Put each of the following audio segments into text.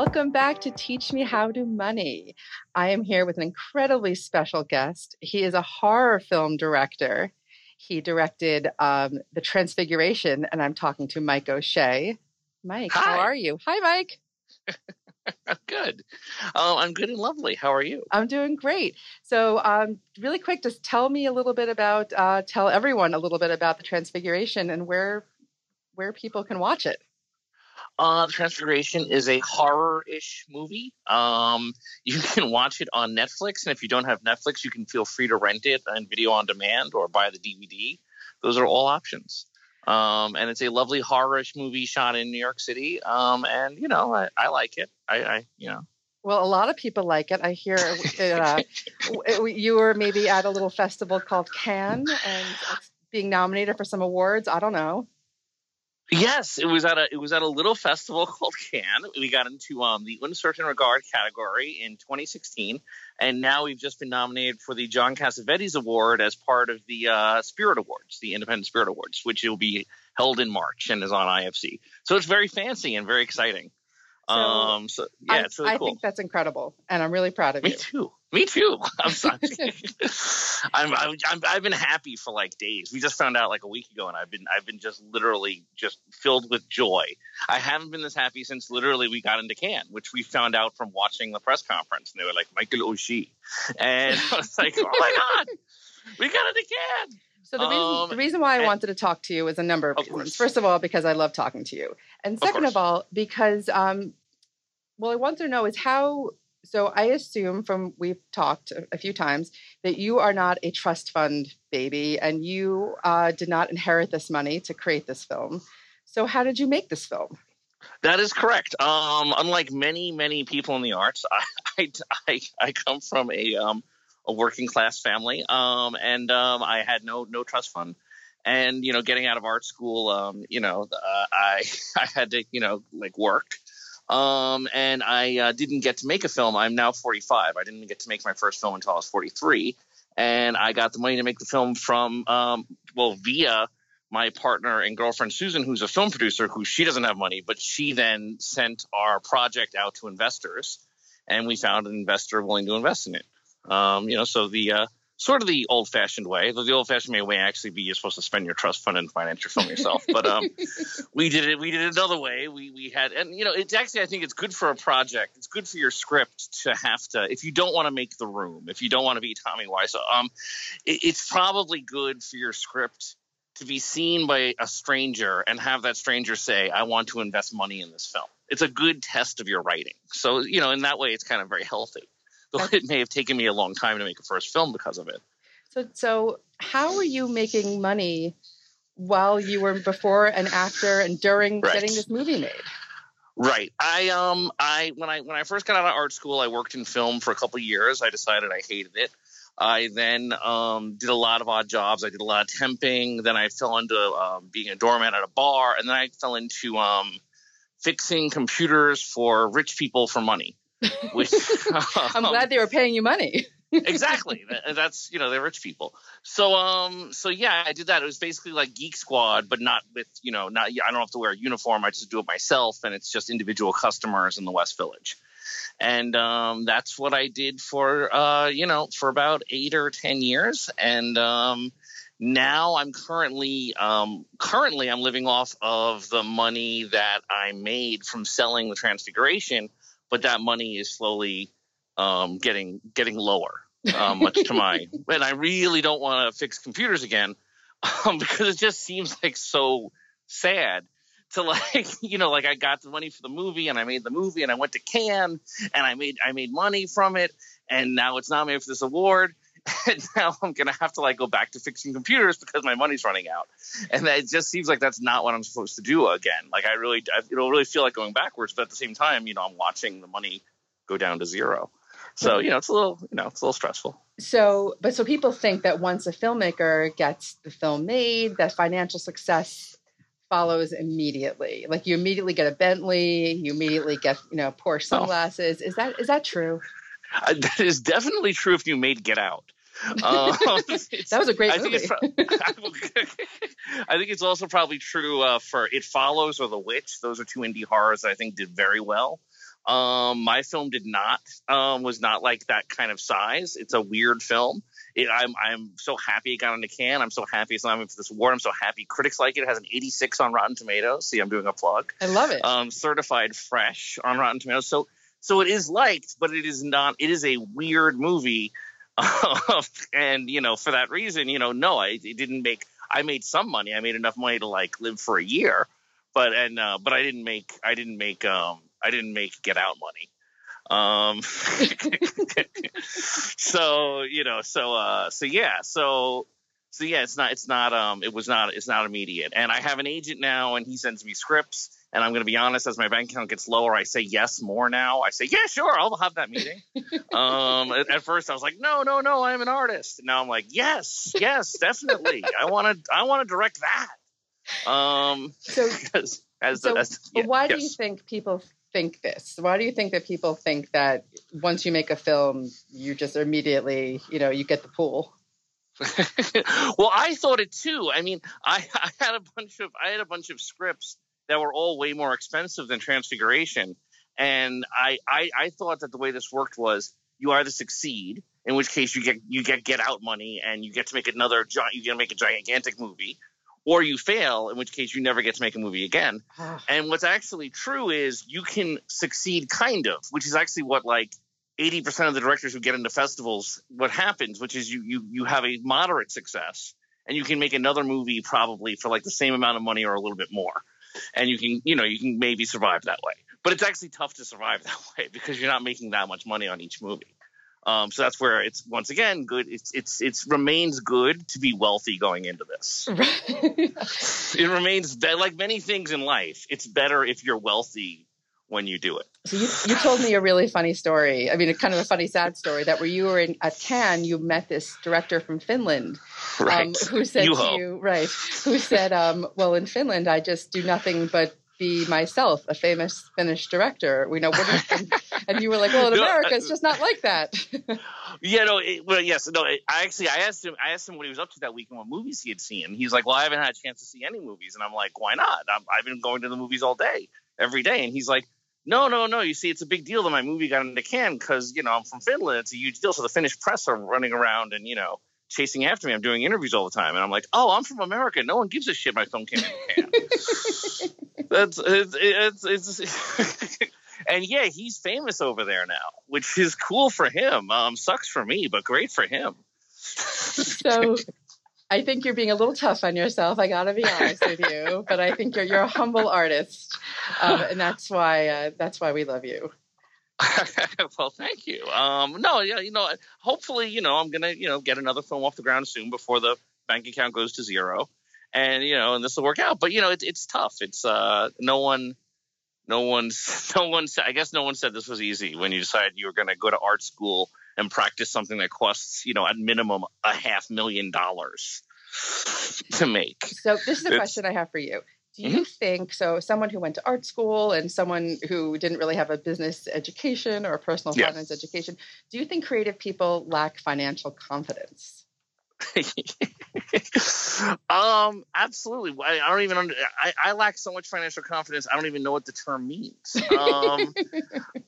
Welcome back to Teach Me How to Money. I am here with an incredibly special guest. He is a horror film director. He directed um, The Transfiguration, and I'm talking to Mike O'Shea. Mike, Hi. how are you? Hi, Mike. I'm good. Um, I'm good and lovely. How are you? I'm doing great. So, um, really quick, just tell me a little bit about, uh, tell everyone a little bit about The Transfiguration and where where people can watch it. Uh, the Transfiguration is a horror-ish movie. Um, you can watch it on Netflix, and if you don't have Netflix, you can feel free to rent it on video on demand or buy the DVD. Those are all options. Um, and it's a lovely horror-ish movie shot in New York City. Um, and you know, I, I like it. I, I, you know, Well, a lot of people like it. I hear uh, you were maybe at a little festival called Cannes and it's being nominated for some awards. I don't know. Yes, it was at a it was at a little festival called Cannes. We got into um, the Un Certain Regard category in 2016, and now we've just been nominated for the John Cassavetes Award as part of the uh, Spirit Awards, the Independent Spirit Awards, which will be held in March and is on IFC. So it's very fancy and very exciting. So, um, so yeah, I, it's really I cool. think that's incredible, and I'm really proud of Me you. Me too. Me too. I'm sorry. I'm, I'm, I'm I've been happy for like days. We just found out like a week ago, and I've been I've been just literally just filled with joy. I haven't been this happy since literally we got into Cannes, which we found out from watching the press conference. And they were like Michael O'Shea, and I was like, oh my god, we got into Cannes. So the reason, Um, the reason why I and- wanted to talk to you is a number of, Of reasons. course. First of all, because I love talking to you, and second of, course. all, because um, well, I want to know is how. So I assume from we've talked a, a few times that you are not a trust fund baby, and you uh, did not inherit this money to create this film. So how did you make this film? That is correct. Um, unlike many, many people in the arts, I, I, I, I come from a, um, a working class family, um, and um, I had no no trust fund. And you know, getting out of art school, um, you know, uh, I I had to you know like work, um, and I uh, didn't get to make a film. I'm now 45. I didn't get to make my first film until I was 43, and I got the money to make the film from um, well via my partner and girlfriend Susan, who's a film producer, who she doesn't have money, but she then sent our project out to investors, and we found an investor willing to invest in it. Um, you know, so the uh, sort of the old-fashioned way. The old-fashioned way may actually be you're supposed to spend your trust fund and finance your film yourself, but um, we did it. We did it another way. We we had, and you know, it's actually I think it's good for a project. It's good for your script to have to. If you don't want to make the room, if you don't want to be Tommy Wiseau, um, it, it's probably good for your script to be seen by a stranger and have that stranger say, I want to invest money in this film. It's a good test of your writing. So, you know, in that way, it's kind of very healthy. Though That's- it may have taken me a long time to make a first film because of it. So so how were you making money while you were before and after and during Right. getting this movie made? Right. I um I when I when I first got out of art school, I worked in film for a couple of years. I decided I hated it. I then um, did a lot of odd jobs. I did a lot of temping. Then I fell into um, being a doorman at a bar, and then I fell into um, fixing computers for rich people for money. Which I'm um, glad they were paying you money. exactly. That- That's you know they're rich people. So um so yeah, I did that. It was basically like Geek Squad, but not with you know not I don't have to wear a uniform. I just do it myself, and it's just individual customers in the West Village. And um, that's what I did for uh, you know for about eight or ten years, and um, now I'm currently um, currently I'm living off of the money that I made from selling the Transfiguration, but that money is slowly um, getting getting lower, um, much to my. And I really don't want to fix computers again um, because it just seems like so sad to like you know like I got the money for the movie and I made the movie and I went to Cannes and I made I made money from it and now it's nominated for this award. And now I'm gonna have to like go back to fixing computers because my money's running out, and it just seems like that's not what I'm supposed to do again. Like I really, I, it'll really feel like going backwards, but at the same time, you know, I'm watching the money go down to zero. So you know, it's a little, you know, it's a little stressful. So, but so people think that once a filmmaker gets the film made, that financial success follows immediately. Like you immediately get a Bentley, you immediately get you know Porsche Oh. sunglasses. Is that is that true? Uh, that is definitely true if you made Get Out. Um, That was a great I think movie. it's pro- I think it's also probably true uh, for It Follows or The Witch. Those are two indie horrors that I think did very well. Um, my film did not um, was not like that kind of size. It's a weird film. It, I'm I'm so happy it got into Cannes. I'm so happy it's nominated for this award. I'm so happy critics like it. It has an 86 on Rotten Tomatoes. See, I'm doing a plug. I love it. Um, certified fresh on Rotten Tomatoes. So so it is liked, but it is not. It is a weird movie, and you know for that reason, you know, no, I didn't make. I made some money. I made enough money to like live for a year, but and uh, but I didn't make. I didn't make. Um, I didn't make Get Out money. Um, so you know, so uh, so yeah, so so yeah, it's not, it's not, um, it was not, it's not immediate. And I have an agent now, and he sends me scripts. And I'm going to be honest, as my bank account gets lower, I say yes more now. I say, yeah, sure, I'll have that meeting. um, at, at, first, I was like, no, no, no, I'm an artist. Now I'm like, yes, yes, definitely. I want to, I want to direct that. Um, so, as, so as, yeah, why yes. do you think people think this? Why do you think that people think that once you make a film, you just immediately, you know, you get the pool? well, I thought it too. I mean, I, I, had a bunch of I had a bunch of scripts that were all way more expensive than Transfiguration, and I, I I thought that the way this worked was you either succeed, in which case you get you get get out money and you get to make another giant you get to make a gigantic movie, or you fail, in which case you never get to make a movie again. and what's actually true is you can succeed kind of, which is actually what like 80% of the directors who get into festivals, what happens, which is you you you have a moderate success and you can make another movie probably for like the same amount of money or a little bit more. And you can, you know, you can maybe survive that way. But it's actually tough to survive that way because you're not making that much money on each movie. Um, so that's where it's once again good. It's it's it's remains good to be wealthy going into this. it remains like many things in life. It's better if you're wealthy when you do it. So you, you told me a really funny story. I mean, a kind of a funny, sad story that where you were in, at Cannes, you met this director from Finland, um, right. um, who said to you, right, who said, um, "Well, in Finland, I just do nothing but be myself, a famous Finnish director. We know, and, and, you were like, "Well, in America, it's just not like that." yeah, no, it, well, yes, no. It, I actually, I asked him, I asked him what he was up to that week and what movies he had seen. He's like, "Well, I haven't had a chance to see any movies," and I'm like, "Why not? i I've been going to the movies all day, every day." And he's like no, no, no. You see, it's a big deal that my movie got into Cannes because you know I'm from Finland. It's a huge deal. So the Finnish press are running around and you know chasing after me. I'm doing interviews all the time, and I'm like, oh, I'm from America. No one gives a shit. My film came into Cannes. That's it's, it's, it's and yeah, he's famous over there now, which is cool for him. Um, sucks for me, but great for him. so I think you're being a little tough on yourself. I gotta be honest with you, but I think you're you're a humble artist, um, and that's why uh, that's why we love you. well, thank you. Um, no, yeah, you know, hopefully, you know, I'm gonna you know get another film off the ground soon before the bank account goes to zero, and you know, and this will work out. But you know, it, it's tough. It's uh, no one. No one's, no one said, I guess no one said this was easy when you decided you were going to go to art school and practice something that costs, you know, at minimum a half million dollars to make. So this is a question I have for you. Do you mm-hmm. think so? Someone who went to art school and someone who didn't really have a business education or a personal finance education, do you think creative people lack financial confidence? um, absolutely. I, I don't even. Under, I, I lack so much financial confidence. I don't even know what the term means. Um,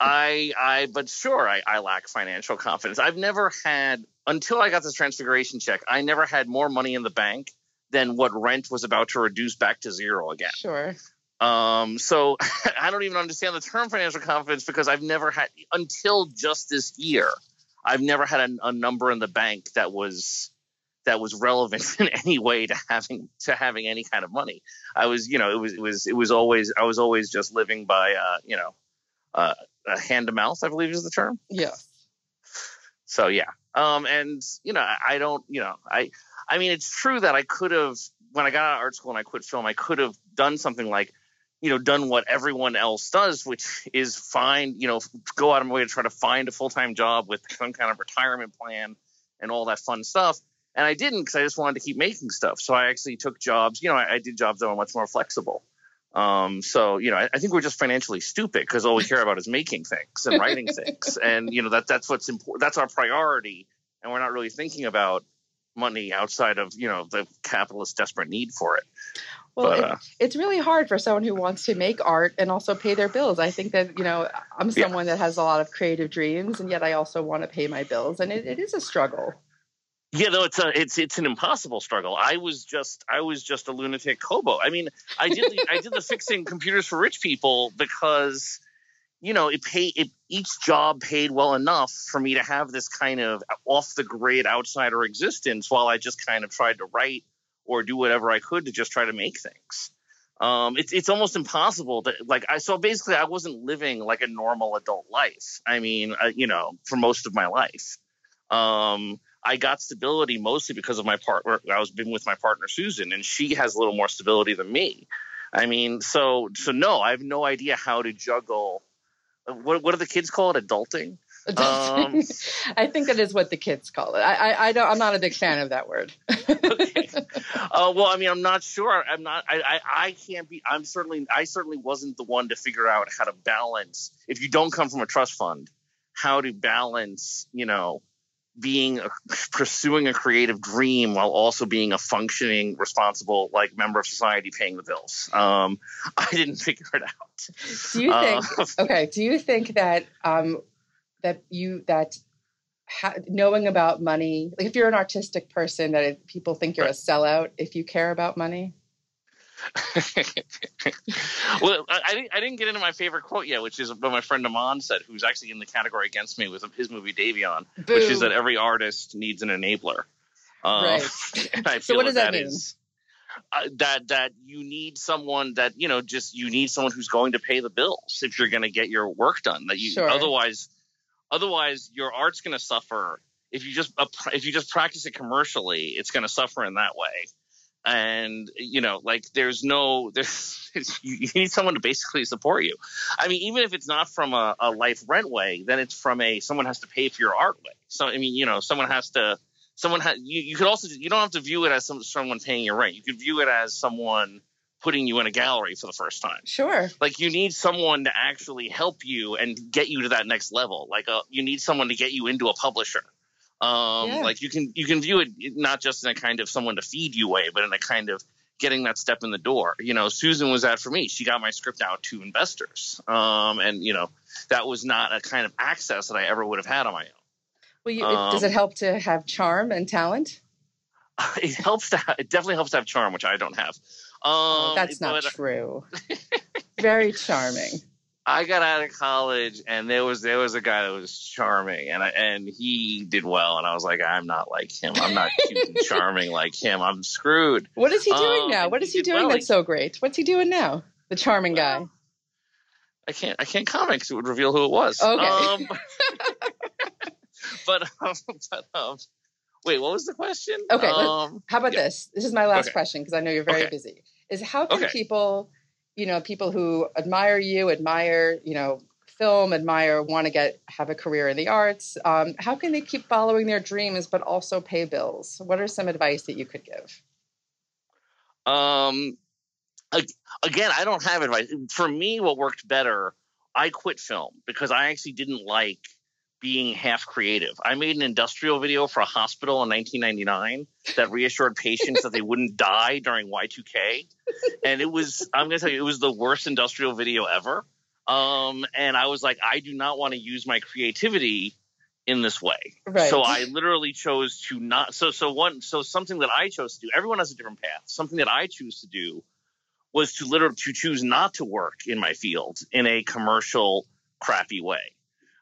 I, I, but sure, I, I lack financial confidence. I've never had until I got this transfiguration check. I never had more money in the bank than what rent was about to reduce back to zero again. Sure. Um, so I don't even understand the term financial confidence because I've never had until just this year. I've never had a, a number in the bank that was that was relevant in any way to having to having any kind of money. I was, you know, it was it was it was always I was always just living by uh, you know, uh, hand to mouth, I believe is the term. Yeah. So yeah. Um and you know, I, don't, you know, I I mean it's true that I could have when I got out of art school and I quit film, I could have done something like you know, done what everyone else does, which is find, you know, go out of my way to try to find a full time job with some kind of retirement plan and all that fun stuff and I didn't because I just wanted to keep making stuff. So I actually took jobs. You know, I, I did jobs that were much more flexible. Um, so you know, I, I, think we're just financially stupid because all we care about is making things and writing things, and you know that that's what's important. That's our priority, and we're not really thinking about money outside of you know the capitalist desperate need for it. Well, but, uh, it, it's really hard for someone who wants to make art and also pay their bills. I think that you know I'm someone yeah. that has a lot of creative dreams, and yet I also want to pay my bills, and it, it is a struggle. Yeah, no, it's a it's it's an impossible struggle. I was just I was just a lunatic hobo. I mean, I did the, I did the fixing computers for rich people because you know it paid it, each job paid well enough for me to have this kind of off the grid outsider existence while I just kind of tried to write or do whatever I could to just try to make things. Um, it's it's almost impossible to like I so basically I wasn't living like a normal adult life. I mean, you know, for most of my life. Um, I got stability mostly because of my partner. I was been with my partner Susan, and she has a little more stability than me. I mean, so so no, I have no idea how to juggle. What what do the kids call it? Adulting. Um, I think that is what the kids call it. I, I, I, don't. I'm not a big fan of that word. okay. Uh, well, I mean, I'm not sure. I'm not. I, I, I can't be. I'm certainly. I certainly wasn't the one to figure out how to balance. If you don't come from a trust fund, how to balance. You know, being a, pursuing a creative dream while also being a functioning, responsible like member of society, paying the bills. Um, I didn't figure it out. Do you think? Uh, okay. Do you think that um, that you that ha- knowing about money, like if you're an artistic person, that people think you're right. a sellout if you care about money? well, I, I, didn't, get into my favorite quote yet, which is what my friend Amman said, who's actually in the category against me with his movie Dayveon, Boo. which is that every artist needs an enabler. Uh, right. so what does that, that mean? Is, uh, that that you need someone that you know just you need someone who's going to pay the bills if you're going to get your work done. That you sure. otherwise otherwise your art's going to suffer if you just uh, if you just practice it commercially. It's going to suffer in that way and you know like there's no there's you need someone to basically support you. I mean even if it's not from a, a, life rent way then it's from a someone has to pay for your art way. So i mean you know someone has to someone has you, you could also you don't have to view it as some, someone paying your rent. You could view it as someone putting you in a gallery for the first time. Sure. Like you need someone to actually help you and get you to that next level. Like a, uh, you need someone to get you into a publisher um, yeah. Like you can you can view it not just in a kind of someone to feed you way, but in a kind of getting that step in the door. You know, Susan was that for me. She got my script out to investors, um, and you know that was not a kind of access that I ever would have had on my own. Well, you, um, does it help to have charm and talent? It helps to. Have, it definitely helps to have charm, which I don't have. Oh, um, that's not but, true. Very charming. I got out of college and there was there was a guy that was charming and I, and he did well and I was like I'm not like him I'm not cute and charming like him I'm screwed. What is he doing um, now? What is he, he doing well. that's so great? What's he doing now? The charming well, guy. I can't I can't comment because it would reveal who it was. Okay. Um, but, um, but um, wait, what was the question? Okay, um, how about yeah. this? This is my last okay. question because I know you're very okay. busy. Is how can okay. people you know, people who admire you, admire, you know, film, admire, want to get have a career in the arts. Um, how can they keep following their dreams but also pay bills? What are some advice that you could give? Um, again, I don't have advice. For me, what worked better, I quit film because I actually didn't like being half creative. I made an industrial video for a hospital in 1999 that reassured patients that they wouldn't die during Y2K. And it was, I'm going to tell you, it was the worst industrial video ever. Um, and I was like, I do not want to use my creativity in this way. Right. So I literally chose to not. So, so one, so something that I chose to do, everyone has a different path. Something that I choose to do was to literally to choose not to work in my field in a commercial, crappy way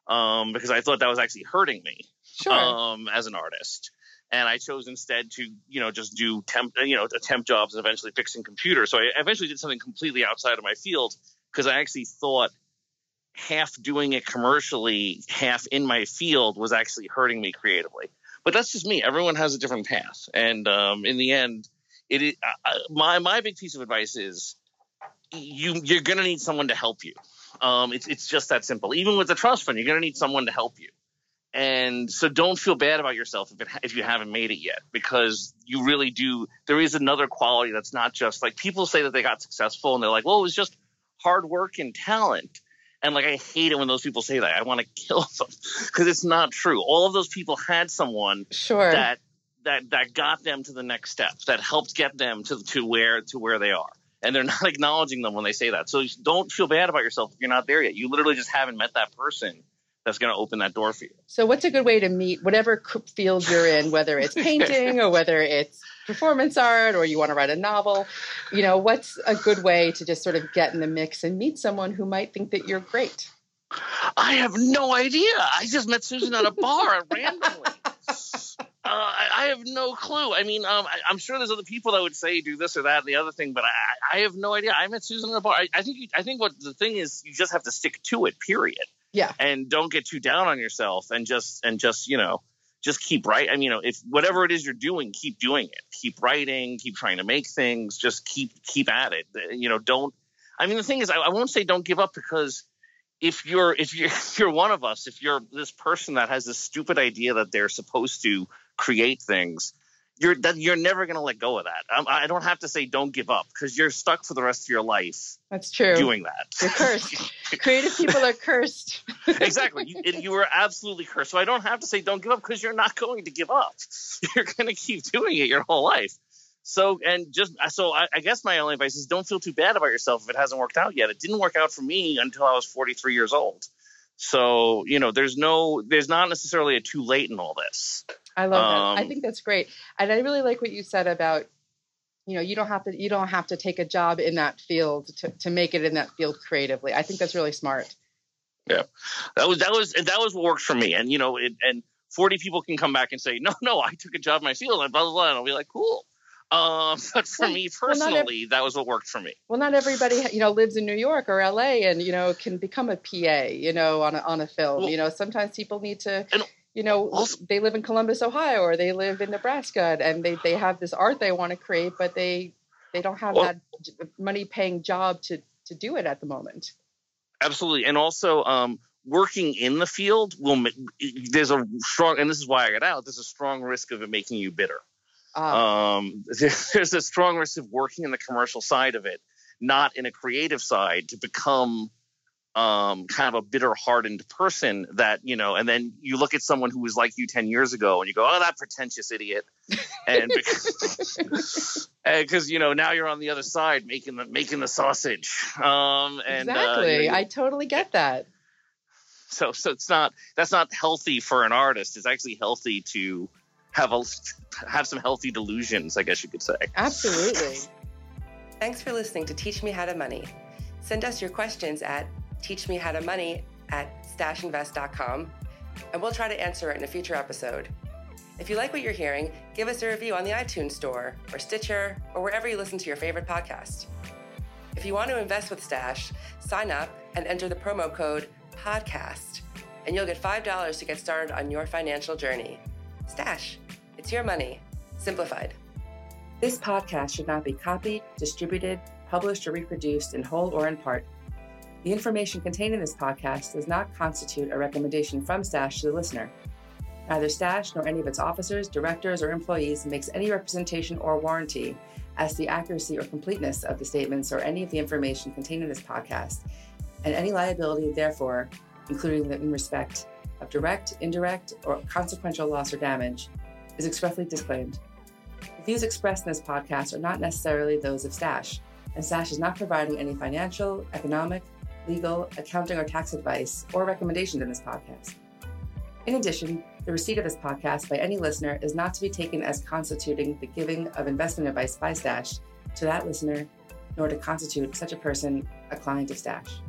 um, because I thought that was actually hurting me sure. um, as an artist. And I chose instead to, you know, just do temp, you know, temp jobs and eventually fixing computers. So I eventually did something completely outside of my field because I actually thought half doing it commercially, half in my field was actually hurting me creatively. But that's just me. Everyone has a different path, and um, in the end, it is, uh, my my big piece of advice is you you're going to need someone to help you. Um, it's it's just that simple. Even with the trust fund, you're going to need someone to help you. And so don't feel bad about yourself if, it, if you haven't made it yet, because you really do. There is another quality that's not just like people say that they got successful and they're like, well, it was just hard work and talent. And like, I hate it when those people say that. I want to kill them because it's not true. All of those people had someone sure. that that that got them to the next step, that helped get them to to where to where they are. And they're not acknowledging them when they say that. So don't feel bad about yourself if you're not there yet. You literally just haven't met that person that's going to open that door for you. So, what's a good way to meet whatever field you're in, whether it's painting or whether it's performance art or you want to write a novel? You know, what's a good way to just sort of get in the mix and meet someone who might think that you're great? I have no idea. I just met Susan at a bar randomly. Uh, I, I, have no clue. I mean, um, I, am sure there's other people that would say do this or that and the other thing, but I, I have no idea. I met Susan at a bar. I, I think you, I think what the thing is, you just have to stick to it. Period. Yeah. And don't get too down on yourself, and just and just you know just keep writing. I mean, you know, if whatever it is you're doing, keep doing it. Keep writing. Keep trying to make things. Just keep keep at it. You know, don't. I mean, the thing is, I, I won't say don't give up because if you're if you're if you're one of us, if you're this person that has this stupid idea that they're supposed to create things, you're that you're never going to let go of that. I'm, I do not have to say don't give up because you're stuck for the rest of your life. That's true. Doing that, you're cursed. Creative people are cursed. exactly. You, you are absolutely cursed. So I don't have to say don't give up because you're not going to give up. You're going to keep doing it your whole life. So and just uh, so I, I guess my only advice is don't feel too bad about yourself if it hasn't worked out yet. It didn't work out for me until I was 43 years old. So you know, there's no, there's not necessarily a too late in all this. I love um, that. I think that's great, and I really like what you said about you know you don't have to you don't have to take a job in that field to, to make it in that field creatively i think that's really smart yeah that was that was that was what worked for me and you know it, and 40 people can come back and say no no i took a job in my field and blah blah blah and i'll be like cool um, but for me personally, well, every, that was what worked for me. Well, not everybody, you know, lives in New York or LA and, you know, can become a PA, you know, on a, on a film. Well, you know, sometimes people need to, and, you know, also, they live in Columbus, Ohio, or they live in Nebraska, and they, they have this art they want to create, but they they don't have well, that money paying job to to do it at the moment. Absolutely, and also um, working in the field will there's a strong, and this is why I got out. There's a strong risk of it making you bitter. Ah. Um, there's a strong risk of working in the commercial side of it, not in a creative side, to become um, kind of a bitter hardened person that you know and then you look at someone who was like you 10 years ago and you go oh that pretentious idiot. And because because you know now you're on the other side making the making the sausage. Um and exactly uh, you know, i totally get that. So so it's not that's not healthy for an artist. It's actually healthy to have a have some healthy delusions i guess you could say. Absolutely. Thanks for listening to teach me how to money. Send us your questions at Teach Me How to Money at stashinvest.com, and we'll try to answer it in a future episode. If you like what you're hearing, give us a review on the iTunes Store or Stitcher or wherever you listen to your favorite podcast. If you want to invest with Stash, sign up and enter the promo code PODCAST, and you'll get $5 to get started on your financial journey. Stash, it's your money, simplified. This podcast should not be copied, distributed, published, or reproduced in whole or in part the information contained in this podcast does not constitute a recommendation from Stash to the listener. Neither Stash nor any of its officers, directors, or employees makes any representation or warranty as to the accuracy or completeness of the statements or any of the information contained in this podcast, and any liability, therefore, including in respect of direct, indirect, or consequential loss or damage, is expressly disclaimed. The views expressed in this podcast are not necessarily those of Stash, and Stash is not providing any financial, economic, legal, accounting, or tax advice or recommendations in this podcast. In addition, the receipt of this podcast by any listener is not to be taken as constituting the giving of investment advice by Stash to that listener, nor to constitute such a person a client of Stash.